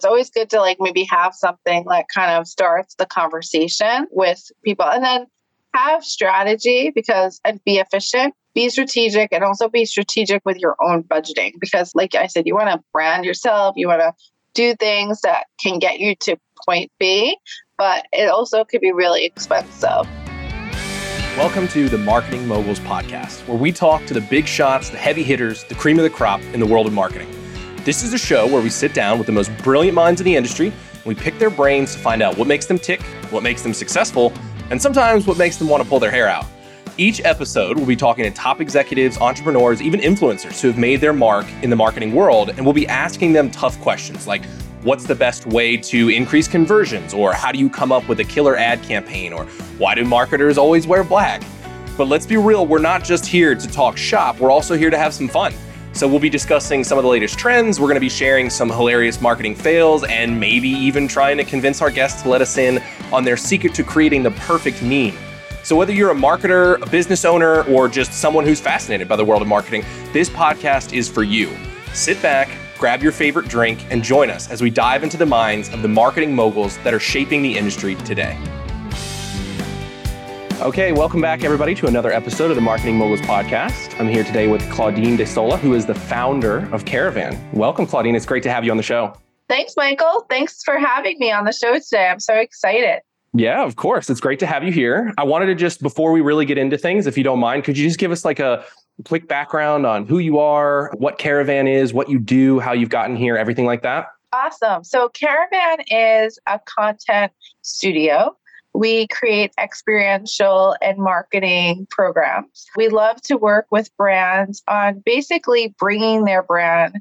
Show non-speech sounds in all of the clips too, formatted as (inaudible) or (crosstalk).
it's always good to like maybe have something that kind of starts the conversation with people and then have strategy because and be efficient be strategic and also be strategic with your own budgeting because like i said you want to brand yourself you want to do things that can get you to point b but it also could be really expensive Welcome to the Marketing Moguls Podcast, where we talk to the big shots, the heavy hitters, the cream of the crop in the world of marketing. This is a show where we sit down with the most brilliant minds in the industry and we pick their brains to find out what makes them tick, what makes them successful, and sometimes what makes them want to pull their hair out. Each episode, we'll be talking to top executives, entrepreneurs, even influencers who have made their mark in the marketing world, and we'll be asking them tough questions like what's the best way to increase conversions, or how do you come up with a killer ad campaign, or why do marketers always wear black? But let's be real, we're not just here to talk shop, we're also here to have some fun. So we'll be discussing some of the latest trends. We're going to be sharing some hilarious marketing fails and maybe even trying to convince our guests to let us in on their secret to creating the perfect meme. So whether you're a marketer, a business owner, or just someone who's fascinated by the world of marketing, this podcast is for you. Sit back, grab your favorite drink, and join us as we dive into the minds of the marketing moguls that are shaping the industry today. Okay, welcome back, everybody, to another episode of the Marketing Moguls podcast. I'm here today with Claudine DeSola, who is the founder of Caravan. Welcome, Claudine. It's great to have you on the show. Thanks, Michael. Thanks for having me on the show today. I'm so excited. Yeah, of course. It's great to have you here. I wanted to just, before we really get into things, if you don't mind, could you just give us like a quick background on who you are, what Caravan is, what you do, how you've gotten here, everything like that? Awesome. So, Caravan is a content studio we create experiential and marketing programs. We love to work with brands on basically bringing their brand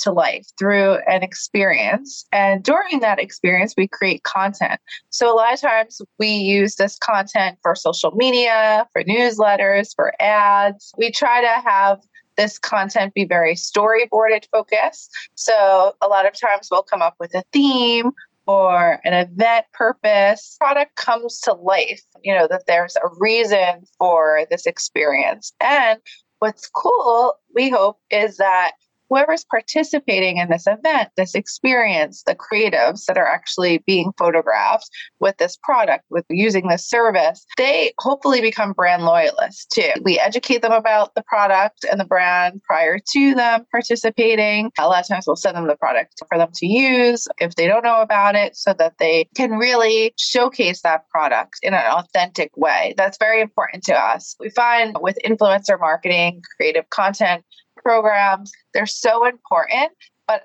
to life through an experience. And during that experience, we create content. So, a lot of times we use this content for social media, for newsletters, for ads. We try to have this content be very storyboarded focused. So, a lot of times we'll come up with a theme or an event purpose, product comes to life, you know, that there's a reason for this experience. And what's cool, we hope, is that whoever's participating in this event, this experience, the creatives that are actually being photographed with this product, with using this service, they hopefully become brand loyalists too. We educate them about the product and the brand prior to them participating. A lot of times we'll send them the product for them to use if they don't know about it so that they can really showcase that product in an authentic way. That's very important to us. We find with influencer marketing, creative content, programs. They're so important, but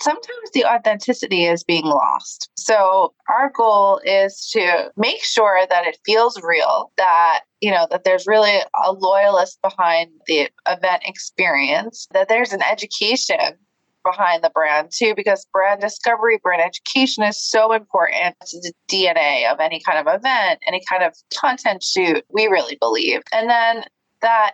sometimes the authenticity is being lost. So our goal is to make sure that it feels real, that you know that there's really a loyalist behind the event experience, that there's an education behind the brand too because brand discovery brand education is so important to the dna of any kind of event any kind of content shoot we really believe and then that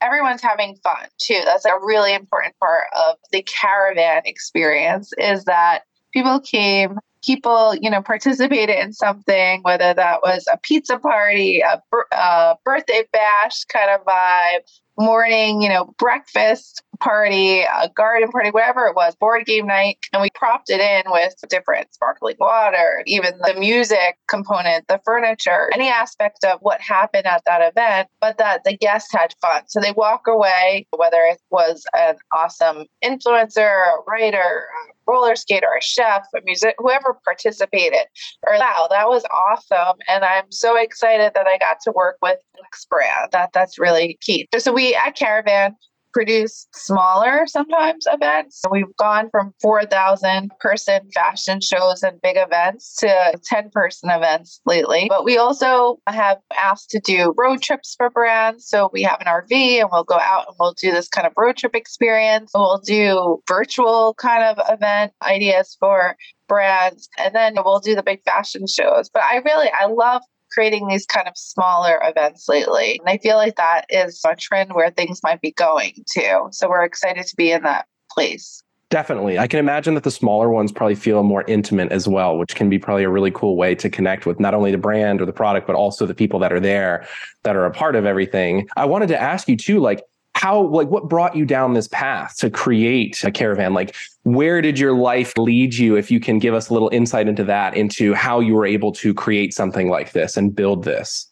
everyone's having fun too. That's a really important part of the caravan experience is that people came people you know participated in something whether that was a pizza party a, a birthday bash kind of vibe morning you know breakfast party, a garden party, whatever it was, board game night. And we propped it in with different sparkling water, even the music component, the furniture, any aspect of what happened at that event, but that the guests had fun. So they walk away, whether it was an awesome influencer, a writer, a roller skater, a chef, a music, whoever participated, or wow, that was awesome. And I'm so excited that I got to work with X brand. That that's really key. So we at Caravan, produce smaller sometimes events. We've gone from 4,000 person fashion shows and big events to 10 person events lately. But we also have asked to do road trips for brands. So we have an RV and we'll go out and we'll do this kind of road trip experience. We'll do virtual kind of event ideas for brands and then we'll do the big fashion shows. But I really I love creating these kind of smaller events lately. And I feel like that is a trend where things might be going to. So we're excited to be in that place. Definitely. I can imagine that the smaller ones probably feel more intimate as well, which can be probably a really cool way to connect with not only the brand or the product, but also the people that are there that are a part of everything. I wanted to ask you too, like, how like what brought you down this path to create a caravan? Like where did your life lead you if you can give us a little insight into that into how you were able to create something like this and build this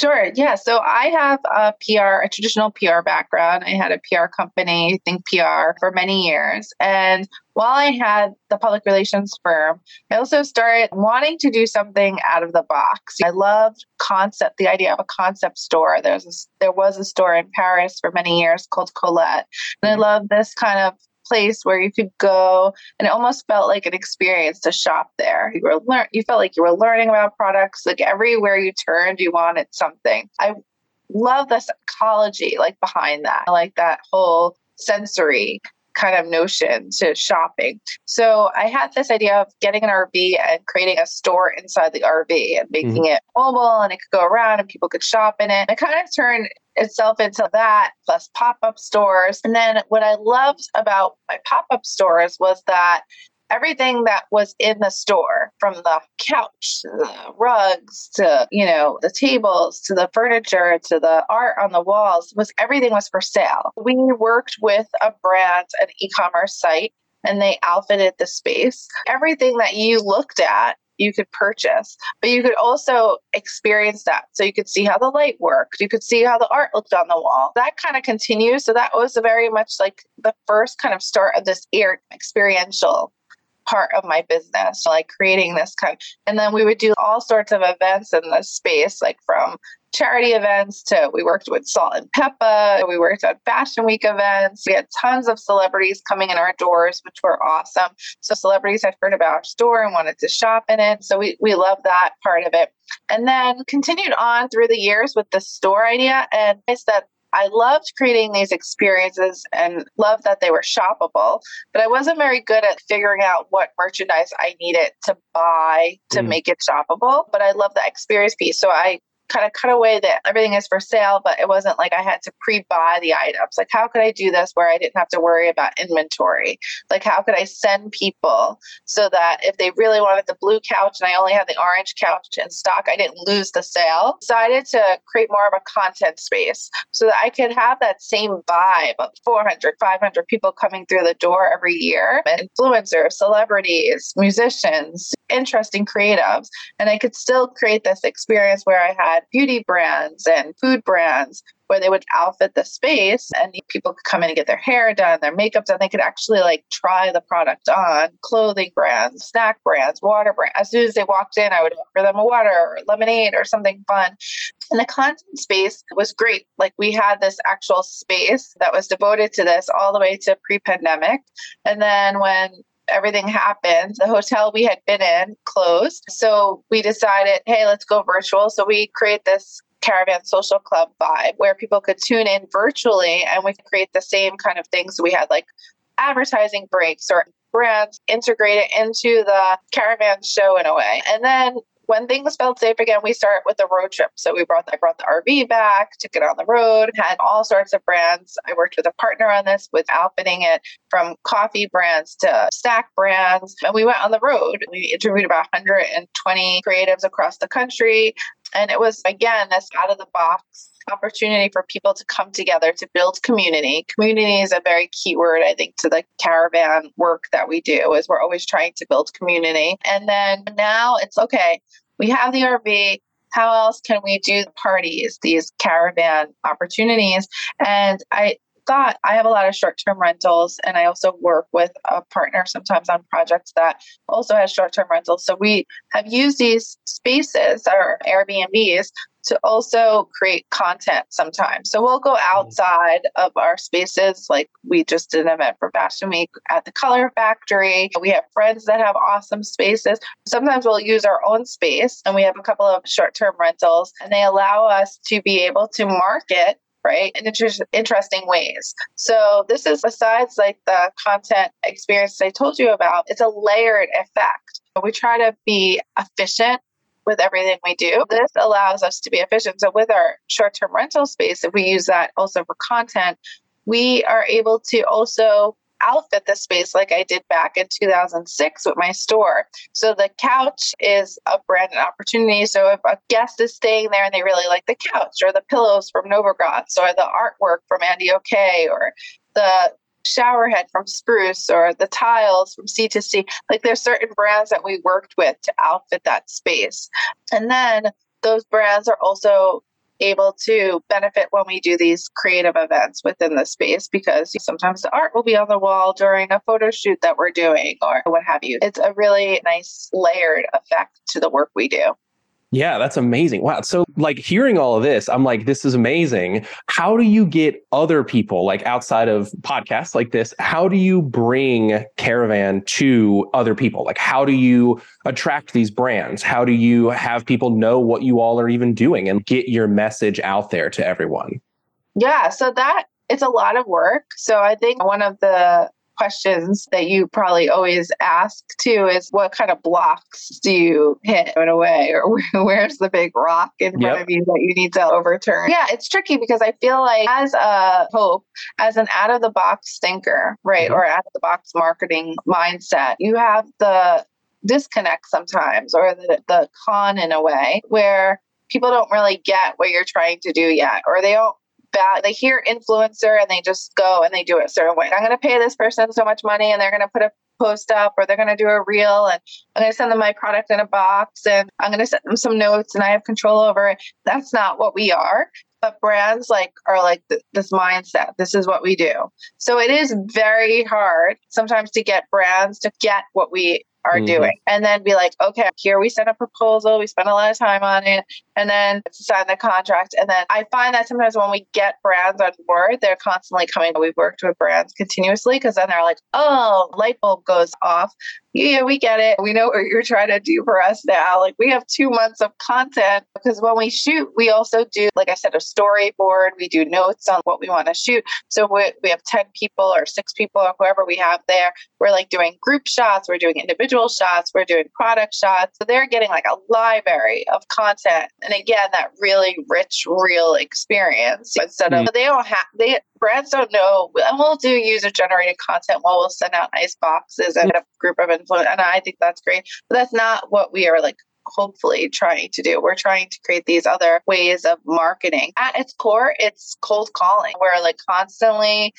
Sure. Yeah. So I have a PR, a traditional PR background. I had a PR company, Think PR, for many years. And while I had the public relations firm, I also started wanting to do something out of the box. I loved concept, the idea of a concept store. There's a, there was a store in Paris for many years called Colette. And I mm-hmm. love this kind of place where you could go and it almost felt like an experience to shop there. You were learn you felt like you were learning about products. Like everywhere you turned, you wanted something. I love the psychology like behind that. I like that whole sensory kind of notion to shopping. So I had this idea of getting an RV and creating a store inside the RV and making mm-hmm. it mobile and it could go around and people could shop in it. It kind of turned itself into that plus pop-up stores. And then what I loved about my pop-up stores was that everything that was in the store from the couch to the rugs to you know the tables to the furniture to the art on the walls was everything was for sale we worked with a brand an e-commerce site and they outfitted the space everything that you looked at you could purchase, but you could also experience that. So you could see how the light worked, you could see how the art looked on the wall. That kind of continues. So that was very much like the first kind of start of this experiential part of my business, like creating this kind. And then we would do all sorts of events in this space, like from charity events to we worked with Salt-N-Pepa we worked on fashion week events we had tons of celebrities coming in our doors which were awesome so celebrities had heard about our store and wanted to shop in it so we, we love that part of it and then continued on through the years with the store idea and I said I loved creating these experiences and loved that they were shoppable, but I wasn't very good at figuring out what merchandise I needed to buy to mm. make it shoppable. But I love the experience piece. So I kind of cut away that everything is for sale, but it wasn't like I had to pre buy the items. Like, how could I do this where I didn't have to worry about inventory? Like, how could I send people so that if they really wanted the blue couch and I only had the orange couch in stock, I didn't lose the sale? Decided to create more of a content space so that I could have that same vibe of 400, 500 people coming through the door every year, influencers, celebrities, musicians, interesting creatives. And I could still create this experience where I had beauty brands and food brands where they would outfit the space and people could come in and get their hair done, their makeup done. They could actually like try the product on. Clothing brands, snack brands, water brands. As soon as they walked in, I would offer them a water or lemonade or something fun. And the content space was great. Like we had this actual space that was devoted to this all the way to pre pandemic. And then when everything happened, the hotel we had been in closed. So we decided, hey, let's go virtual. So we create this caravan social club vibe where people could tune in virtually and we could create the same kind of things. We had like advertising breaks or brands integrated into the caravan show in a way. And then when things felt safe again, we started with a road trip. So we brought I brought the RV back, took it on the road, had all sorts of brands. I worked with a partner on this with outfitting it from coffee brands to snack brands. And we went on the road. We interviewed about 120 creatives across the country. And it was again this out of the box opportunity for people to come together to build community. Community is a very key word, I think, to the caravan work that we do, is we're always trying to build community. And then now it's okay, we have the RV. How else can we do parties, these caravan opportunities? And I thought I have a lot of short term rentals, and I also work with a partner sometimes on projects that also has short term rentals. So we have used these spaces or Airbnbs to also create content sometimes. So we'll go mm-hmm. outside of our spaces. Like we just did an event for Fashion Week at the Color Factory. We have friends that have awesome spaces. Sometimes we'll use our own space and we have a couple of short term rentals and they allow us to be able to market right in inter- interesting ways so this is besides like the content experience i told you about it's a layered effect we try to be efficient with everything we do. This allows us to be efficient. So, with our short term rental space, if we use that also for content, we are able to also outfit the space like I did back in 2006 with my store. So the couch is a brand and opportunity. So if a guest is staying there and they really like the couch or the pillows from Novogratz or the artwork from Andy OK or the shower head from Spruce or the tiles from C2C, like there's certain brands that we worked with to outfit that space. And then those brands are also able to benefit when we do these creative events within the space because sometimes the art will be on the wall during a photo shoot that we're doing or what have you. It's a really nice layered effect to the work we do. Yeah, that's amazing. Wow. So, like, hearing all of this, I'm like, this is amazing. How do you get other people, like outside of podcasts like this, how do you bring Caravan to other people? Like, how do you attract these brands? How do you have people know what you all are even doing and get your message out there to everyone? Yeah. So, that it's a lot of work. So, I think one of the questions that you probably always ask too is what kind of blocks do you hit in a way or where's the big rock in front yep. of you that you need to overturn yeah it's tricky because i feel like as a hope as an out of the box thinker right mm-hmm. or out of the box marketing mindset you have the disconnect sometimes or the, the con in a way where people don't really get what you're trying to do yet or they don't they hear influencer and they just go and they do it a certain way. I'm going to pay this person so much money and they're going to put a post up or they're going to do a reel and I'm going to send them my product in a box and I'm going to send them some notes and I have control over it. That's not what we are. But brands like are like th- this mindset. This is what we do. So it is very hard sometimes to get brands to get what we are mm-hmm. doing and then be like okay here we sent a proposal we spent a lot of time on it and then sign the contract and then i find that sometimes when we get brands on board they're constantly coming we've worked with brands continuously because then they're like oh light bulb goes off yeah, we get it. We know what you're trying to do for us now. Like we have two months of content because when we shoot, we also do, like I said, a storyboard. We do notes on what we want to shoot. So we, we have 10 people or six people or whoever we have there. We're like doing group shots. We're doing individual shots. We're doing product shots. So they're getting like a library of content. And again, that really rich, real experience instead of, mm. they don't have, they, brands don't know. And we'll do user generated content. Well, we'll send out nice boxes and a group of influencers. And I think that's great. But that's not what we are like hopefully trying to do. We're trying to create these other ways of marketing. At its core, it's cold calling. We're like constantly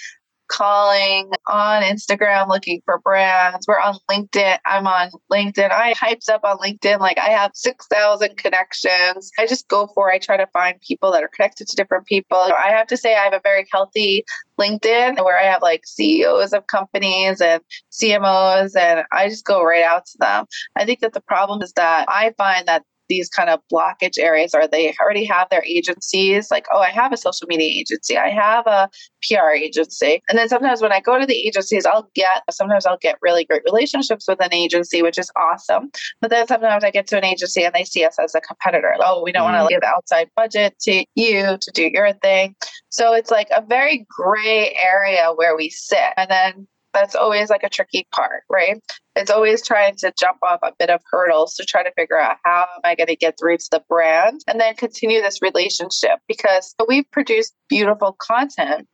calling on Instagram looking for brands. We're on LinkedIn. I'm on LinkedIn. I hypes up on LinkedIn like I have 6,000 connections. I just go for I try to find people that are connected to different people. I have to say I have a very healthy LinkedIn where I have like CEOs of companies and CMOs and I just go right out to them. I think that the problem is that I find that these kind of blockage areas or they already have their agencies? Like oh i have a social media agency. I have a pr agency. And then sometimes when i go to the agencies i'll get sometimes i'll get really great relationships with an agency which is awesome. But then sometimes i get to an agency and they see us as a competitor. Oh we don't mm. want to give outside budget to you to do your thing. So it's like a very gray area where we sit. And then that's always like a tricky part, right? It's always trying to jump off a bit of hurdles to try to figure out how am I going to get through to the brand and then continue this relationship because we've produced beautiful content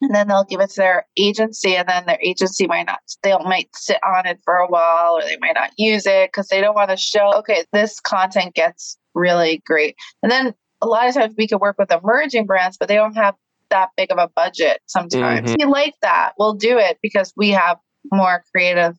and then they'll give it to their agency and then their agency might not they might sit on it for a while or they might not use it because they don't want to show okay this content gets really great and then a lot of times we can work with emerging brands but they don't have that big of a budget sometimes. Mm-hmm. We like that. We'll do it because we have more creative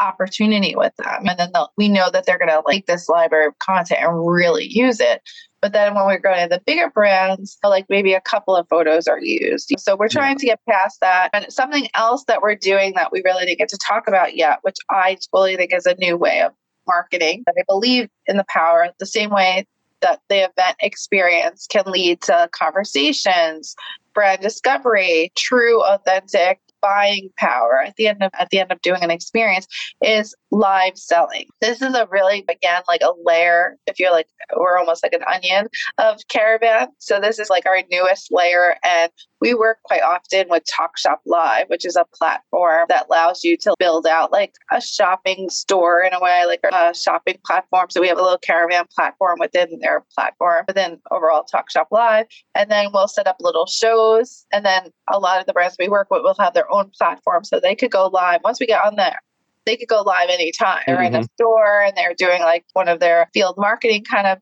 opportunity with them. And then we know that they're going to like this library of content and really use it. But then when we're going to the bigger brands, like maybe a couple of photos are used. So we're trying to get past that. And something else that we're doing that we really didn't get to talk about yet, which I totally think is a new way of marketing. And I believe in the power the same way that the event experience can lead to conversations, brand discovery, true, authentic buying power at the end of at the end of doing an experience is live selling. This is a really again like a layer if you're like we're almost like an onion of caravan. So this is like our newest layer and we work quite often with Talk Shop Live, which is a platform that allows you to build out like a shopping store in a way, like a shopping platform. So we have a little caravan platform within their platform, within overall Talk Shop Live. And then we'll set up little shows. And then a lot of the brands we work with will have their own platform so they could go live once we get on there they could go live anytime. They're mm-hmm. in a store and they're doing like one of their field marketing kind of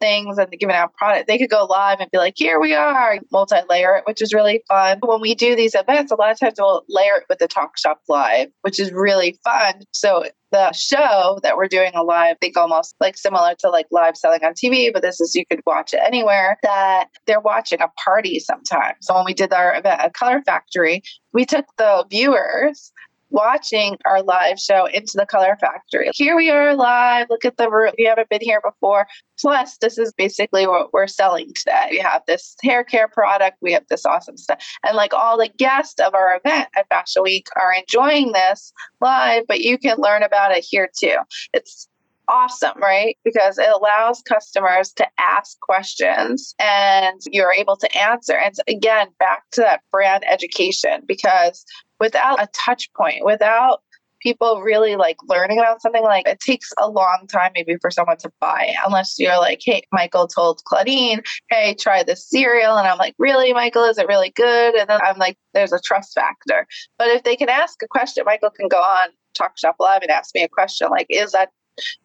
things and giving out product, they could go live and be like, here we are, multi layer it, which is really fun. When we do these events, a lot of times we'll layer it with the Talk Shop Live, which is really fun. So the show that we're doing a live, I think almost like similar to like live selling on TV, but this is you could watch it anywhere, that they're watching a party sometimes. So when we did our event at Color Factory, we took the viewers watching our live show into the color factory. Here we are live. Look at the room. You haven't been here before, plus this is basically what we're selling today. We have this hair care product. We have this awesome stuff. And like all the guests of our event at Fashion Week are enjoying this live, but you can learn about it here too. It's awesome, right? Because it allows customers to ask questions and you're able to answer. And again, back to that brand education, because without a touch point, without people really like learning about something like it takes a long time maybe for someone to buy it unless you're like hey michael told claudine hey try this cereal and i'm like really michael is it really good and then i'm like there's a trust factor but if they can ask a question michael can go on talk shop live and ask me a question like is that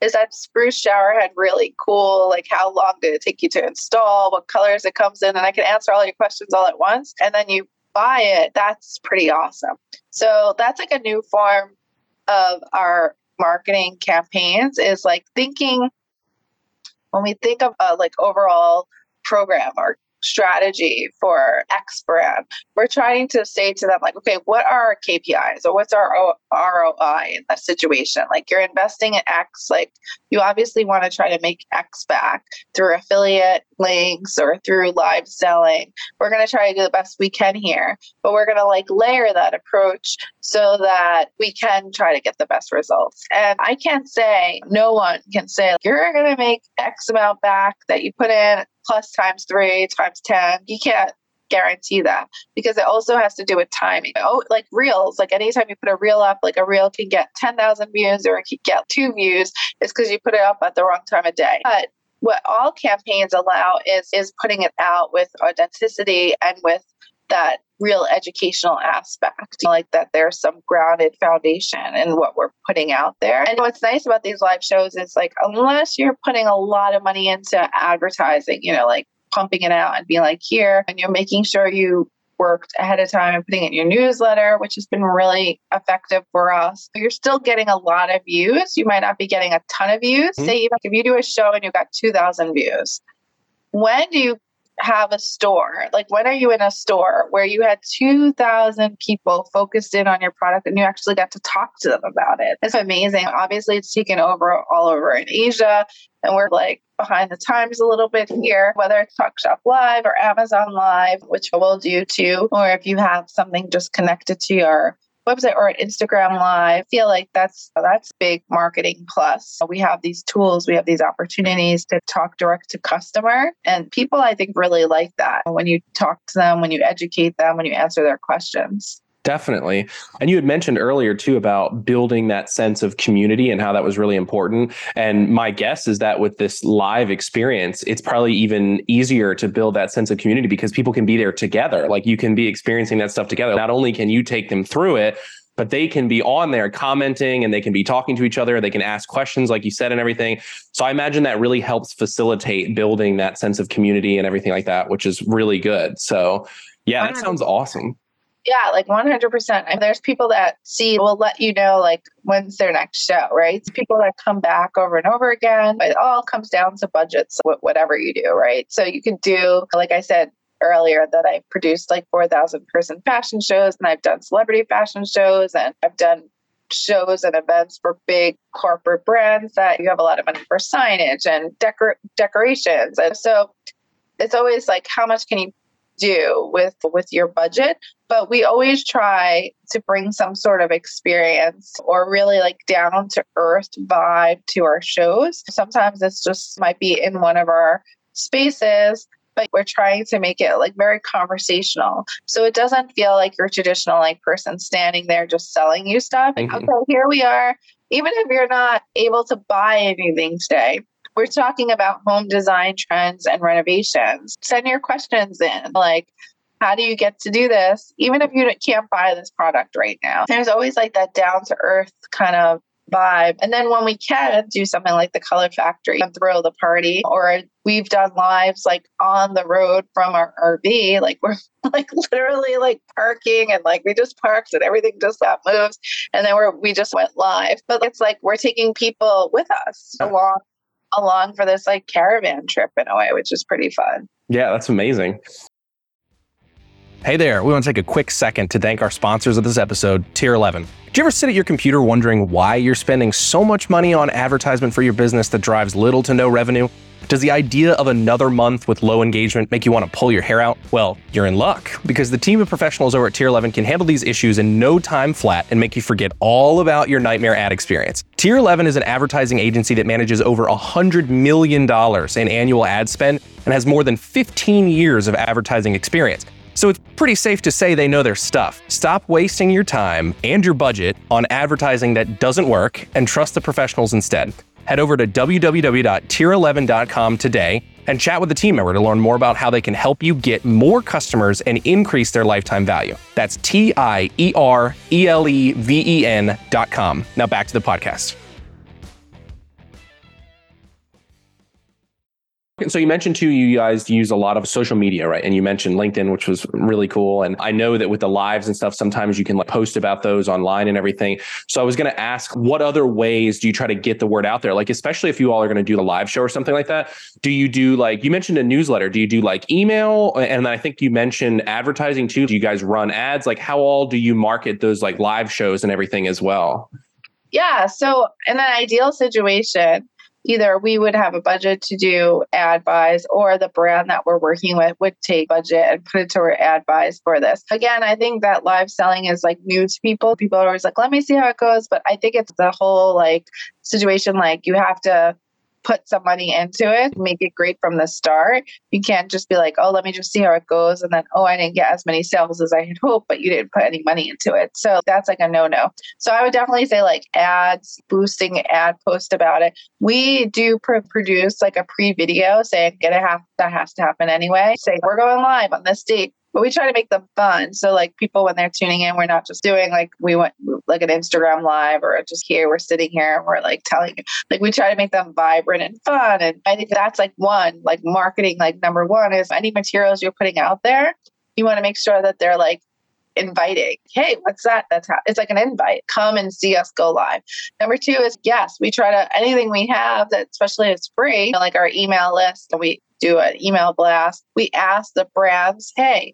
is that spruce shower head really cool like how long did it take you to install what colors it comes in and i can answer all your questions all at once and then you buy it, that's pretty awesome. So that's like a new form of our marketing campaigns is like thinking when we think of a like overall program or strategy for X brand, we're trying to say to them, like, okay, what are our KPIs or what's our ROI in that situation? Like, you're investing in X, like, you obviously want to try to make X back through affiliate links or through live selling. We're going to try to do the best we can here, but we're going to like layer that approach so that we can try to get the best results. And I can't say, no one can say, you're going to make X amount back that you put in plus times three times 10. You can't guarantee that because it also has to do with timing. Oh, like reels, like anytime you put a reel up, like a reel can get 10,000 views or it can get two views, it's because you put it up at the wrong time of day. But what all campaigns allow is is putting it out with authenticity and with that real educational aspect like that there's some grounded foundation in what we're putting out there. And what's nice about these live shows is like unless you're putting a lot of money into advertising you know like pumping it out and being like here and you're making sure you worked ahead of time and putting it in your newsletter, which has been really effective for us. You're still getting a lot of views. You might not be getting a ton of views. Mm-hmm. Say even if you do a show and you got 2,000 views, when do you have a store? Like, when are you in a store where you had 2,000 people focused in on your product and you actually got to talk to them about it? It's amazing. Obviously, it's taken over all over in Asia, and we're like behind the times a little bit here, whether it's Talk Shop Live or Amazon Live, which we'll do too, or if you have something just connected to your website or at Instagram Live. I feel like that's that's big marketing plus. We have these tools, we have these opportunities to talk direct to customer and people I think really like that when you talk to them, when you educate them, when you answer their questions. Definitely. And you had mentioned earlier too about building that sense of community and how that was really important. And my guess is that with this live experience, it's probably even easier to build that sense of community because people can be there together. Like you can be experiencing that stuff together. Not only can you take them through it, but they can be on there commenting and they can be talking to each other. They can ask questions, like you said, and everything. So I imagine that really helps facilitate building that sense of community and everything like that, which is really good. So, yeah, that sounds awesome. Yeah, like 100%. And there's people that see, will let you know, like, when's their next show, right? It's people that come back over and over again. It all comes down to budgets, whatever you do, right? So you can do, like I said, earlier that I produced like 4,000 person fashion shows and I've done celebrity fashion shows and I've done shows and events for big corporate brands that you have a lot of money for signage and decor- decorations. And so it's always like, how much can you do with with your budget but we always try to bring some sort of experience or really like down to earth vibe to our shows. Sometimes it's just might be in one of our spaces but we're trying to make it like very conversational. So it doesn't feel like your traditional like person standing there just selling you stuff. Mm-hmm. okay here we are. Even if you're not able to buy anything today we're talking about home design trends and renovations. Send your questions in. Like, how do you get to do this even if you can't buy this product right now there's always like that down to earth kind of vibe. And then when we can do something like the Color Factory and throw the party, or we've done lives like on the road from our RV, like we're (laughs) like literally like parking and like we just parked and everything just got moves. And then we're, we just went live. But it's like we're taking people with us along along for this like caravan trip in a way, which is pretty fun. Yeah, that's amazing. Hey there, we want to take a quick second to thank our sponsors of this episode, Tier 11. Do you ever sit at your computer wondering why you're spending so much money on advertisement for your business that drives little to no revenue? Does the idea of another month with low engagement make you want to pull your hair out? Well, you're in luck because the team of professionals over at Tier 11 can handle these issues in no time flat and make you forget all about your nightmare ad experience. Tier 11 is an advertising agency that manages over $100 million in annual ad spend and has more than 15 years of advertising experience. So it's pretty safe to say they know their stuff. Stop wasting your time and your budget on advertising that doesn't work and trust the professionals instead. Head over to www.tier11.com today and chat with a team member to learn more about how they can help you get more customers and increase their lifetime value. That's T I E R E L E V E N.com. Now back to the podcast. So you mentioned too, you guys use a lot of social media, right? And you mentioned LinkedIn, which was really cool. And I know that with the lives and stuff, sometimes you can like post about those online and everything. So I was going to ask, what other ways do you try to get the word out there? Like, especially if you all are going to do the live show or something like that. Do you do like you mentioned a newsletter? Do you do like email? And I think you mentioned advertising too. Do you guys run ads? Like, how all do you market those like live shows and everything as well? Yeah. So in an ideal situation either we would have a budget to do ad buys or the brand that we're working with would take budget and put it to our ad buys for this. Again, I think that live selling is like new to people. People are always like, let me see how it goes. But I think it's the whole like situation like you have to put some money into it, make it great from the start. You can't just be like, oh, let me just see how it goes. And then, oh, I didn't get as many sales as I had hoped, but you didn't put any money into it. So that's like a no no. So I would definitely say like ads, boosting ad post about it. We do pr- produce like a pre video saying, get a half, that has to happen anyway. Say, we're going live on this date but we try to make them fun. So like people when they're tuning in, we're not just doing like we went like an Instagram live or just here we're sitting here and we're like telling like we try to make them vibrant and fun. And I think that's like one like marketing like number one is any materials you're putting out there, you want to make sure that they're like inviting. Hey, what's that? That's how it's like an invite. Come and see us go live. Number two is yes, we try to anything we have that especially is free, you know, like our email list. And we do an email blast. We ask the brands, hey,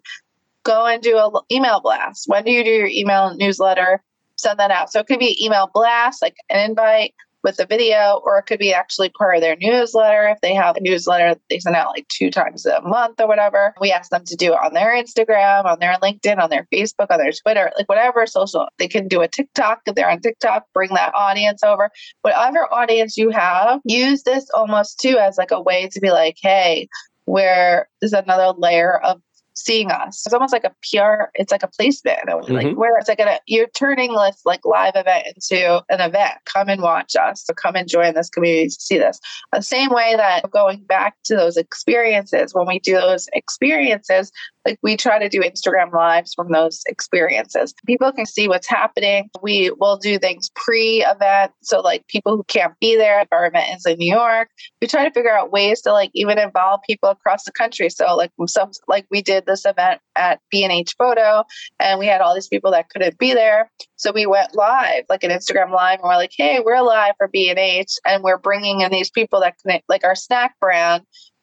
go and do an email blast. When do you do your email newsletter? Send that out. So it could be email blast, like an invite with the video, or it could be actually part of their newsletter. If they have a newsletter they send out like two times a month or whatever, we ask them to do it on their Instagram, on their LinkedIn, on their Facebook, on their Twitter, like whatever social. They can do a TikTok if they're on TikTok, bring that audience over. Whatever audience you have, use this almost too as like a way to be like, hey, where is another layer of seeing us. It's almost like a PR, it's like a placement. Mm-hmm. Like where it's like a, you're turning this like live event into an event. Come and watch us or come and join this community to see this. The same way that going back to those experiences, when we do those experiences, like we try to do Instagram lives from those experiences. People can see what's happening. We will do things pre-event. So like people who can't be there, our event is in New York, we try to figure out ways to like even involve people across the country. So like some like we did this event at B&H Photo and we had all these people that couldn't be there. So we went live, like an Instagram live, and we're like, hey, we're live for B&H and we're bringing in these people that couldn't, like our snack brand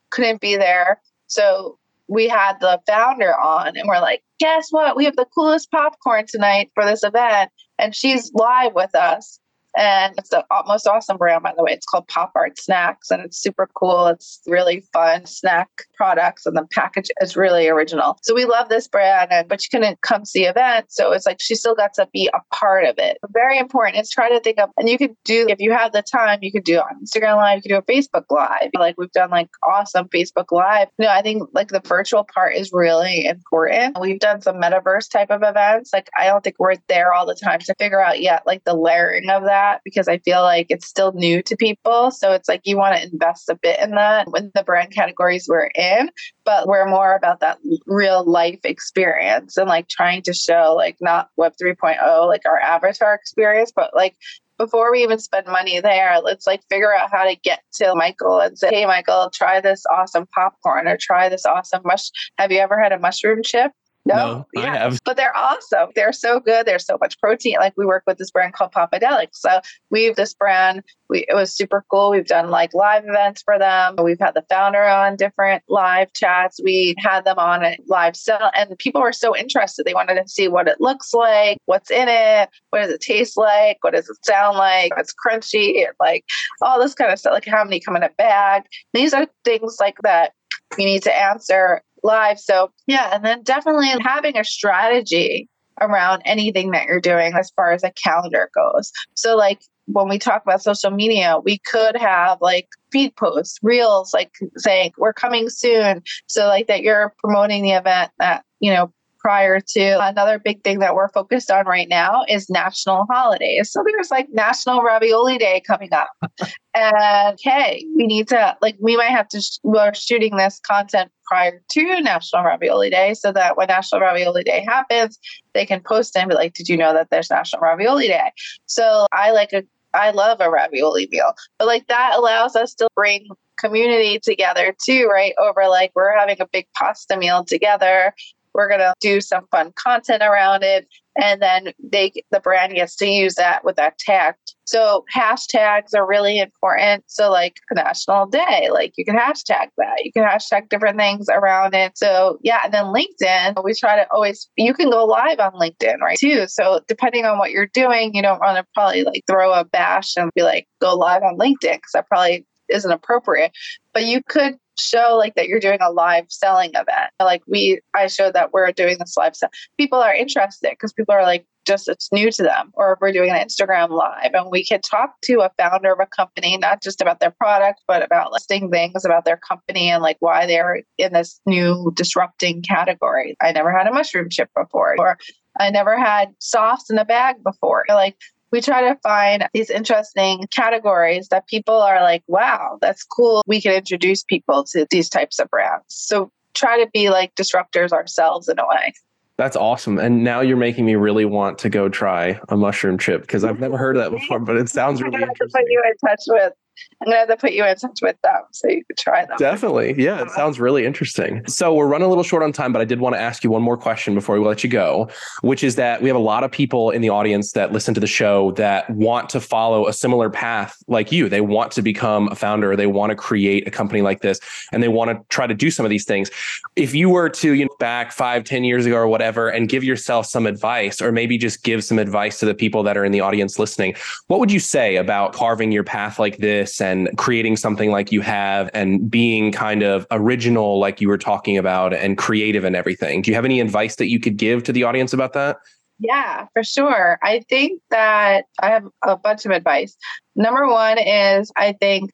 couldn't be there. So we had the founder on and we're like, guess what? We have the coolest popcorn tonight for this event. And she's live with us. And it's the most awesome brand, by the way. It's called Pop Art Snacks, and it's super cool. It's really fun snack products, and the package is really original. So we love this brand, and but she couldn't come see event, so it's like she still got to be a part of it. Very important is try to think of, and you could do if you have the time, you could do on Instagram Live, you could do a Facebook Live. Like we've done like awesome Facebook Live. You know, I think like the virtual part is really important. We've done some metaverse type of events. Like I don't think we're there all the time to figure out yet like the layering of that that because I feel like it's still new to people. So it's like you want to invest a bit in that with the brand categories we're in, but we're more about that real life experience and like trying to show like not Web 3.0, like our avatar experience, but like before we even spend money there, let's like figure out how to get to Michael and say, Hey, Michael, try this awesome popcorn or try this awesome mush. Have you ever had a mushroom chip? No, no yeah. I have. But they're awesome. They're so good. There's so much protein. Like we work with this brand called Popadelic. So we've this brand. We it was super cool. We've done like live events for them. We've had the founder on different live chats. We had them on a live sell, and people were so interested. They wanted to see what it looks like, what's in it, what does it taste like, what does it sound like, it's crunchy, like all this kind of stuff. Like how many come in a bag. These are things like that you need to answer live. So, yeah, and then definitely having a strategy around anything that you're doing as far as a calendar goes. So, like when we talk about social media, we could have like feed posts, reels, like saying we're coming soon. So, like that you're promoting the event that, you know, prior to another big thing that we're focused on right now is national holidays. So there's like National Ravioli Day coming up. (laughs) and hey, we need to like we might have to sh- we're shooting this content prior to National Ravioli Day so that when National Ravioli Day happens, they can post and be like, "Did you know that there's National Ravioli Day?" So I like a I love a ravioli meal. But like that allows us to bring community together too, right? Over like we're having a big pasta meal together we're going to do some fun content around it. And then they, the brand gets to use that with that tag. So hashtags are really important. So like National Day, like you can hashtag that. You can hashtag different things around it. So yeah, and then LinkedIn, we try to always you can go live on LinkedIn, right? Too. So depending on what you're doing, you don't want to probably like throw a bash and be like go live on LinkedIn because that probably isn't appropriate. But you could show like that you're doing a live selling event. Like we, I showed that we're doing this live sell. People are interested because people are like, just it's new to them. Or if we're doing an Instagram live and we can talk to a founder of a company, not just about their product, but about listing things about their company and like why they're in this new disrupting category. I never had a mushroom chip before, or I never had softs in a bag before. Like we try to find these interesting categories that people are like, wow, that's cool. We can introduce people to these types of brands. So try to be like disruptors ourselves in a way. That's awesome. And now you're making me really want to go try a mushroom chip because I've never heard of that before, but it sounds (laughs) really interesting. put you in touch with I'm gonna have to put you in touch with them so you could try them. Definitely. Yeah, it sounds really interesting. So we're running a little short on time, but I did want to ask you one more question before we let you go, which is that we have a lot of people in the audience that listen to the show that want to follow a similar path like you. They want to become a founder, they want to create a company like this, and they want to try to do some of these things. If you were to, you know, back five, ten years ago or whatever, and give yourself some advice, or maybe just give some advice to the people that are in the audience listening, what would you say about carving your path like this and creating something like you have and being kind of original, like you were talking about, and creative and everything. Do you have any advice that you could give to the audience about that? Yeah, for sure. I think that I have a bunch of advice. Number one is I think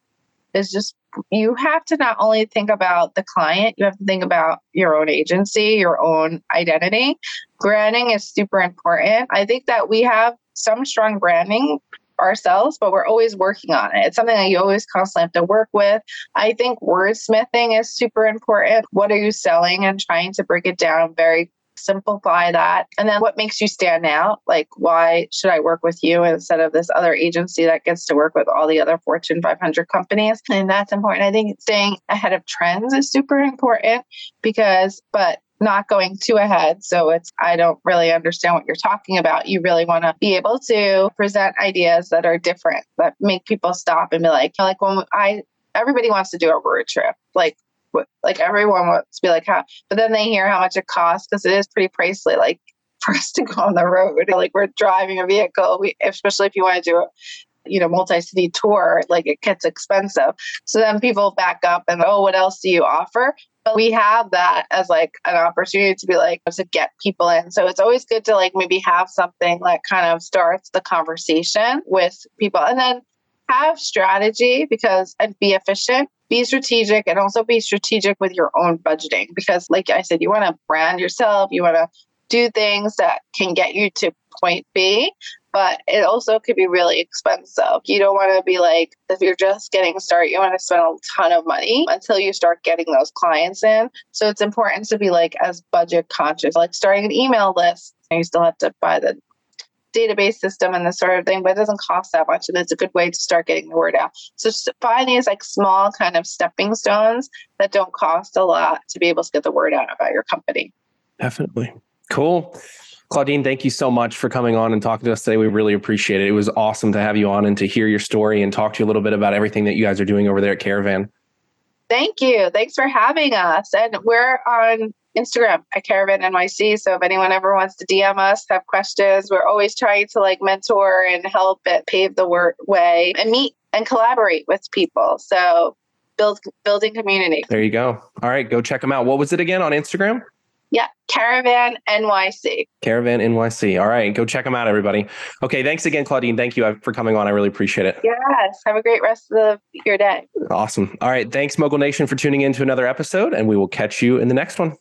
is just you have to not only think about the client, you have to think about your own agency, your own identity. Branding is super important. I think that we have some strong branding ourselves, but we're always working on it. It's something that you always constantly have to work with. I think wordsmithing is super important. What are you selling and trying to break it down very simplify that. And then what makes you stand out? Like, why should I work with you instead of this other agency that gets to work with all the other Fortune 500 companies? And that's important. I think staying ahead of trends is super important because, but not going too ahead. So it's, I don't really understand what you're talking about. You really want to be able to present ideas that are different, that make people stop and be like, like when I, everybody wants to do a road trip. Like, like everyone wants to be like, how, but then they hear how much it costs because it is pretty pricey. Like (laughs) for us to go on the road, (laughs) like we're driving a vehicle, we, especially if you want to do a, you know multi-city tour like it gets expensive so then people back up and oh what else do you offer but we have that as like an opportunity to be like to get people in. So it's always good to like maybe have something that kind of starts the conversation with people and then have strategy because and be efficient. Be strategic and also be strategic with your own budgeting because like i said you want to brand yourself you want to do things that can get you to point b but it also could be really expensive. You don't want to be like, if you're just getting started, you want to spend a ton of money until you start getting those clients in. So it's important to be like as budget conscious, like starting an email list. You still have to buy the database system and this sort of thing, but it doesn't cost that much. And it's a good way to start getting the word out. So find these like small kind of stepping stones that don't cost a lot to be able to get the word out about your company. Definitely. Cool. Claudine, thank you so much for coming on and talking to us today. We really appreciate it. It was awesome to have you on and to hear your story and talk to you a little bit about everything that you guys are doing over there at Caravan. Thank you. Thanks for having us. And we're on Instagram at Caravan NYC. So if anyone ever wants to DM us, have questions, we're always trying to like mentor and help it pave the way and meet and collaborate with people. So build building community. There you go. All right, go check them out. What was it again on Instagram? Yeah, Caravan NYC. Caravan NYC. All right, go check them out, everybody. Okay, thanks again, Claudine. Thank you uh, for coming on. I really appreciate it. Yes, have a great rest of your day. Awesome. All right, thanks, Mogul Nation, for tuning in to another episode, and we will catch you in the next one.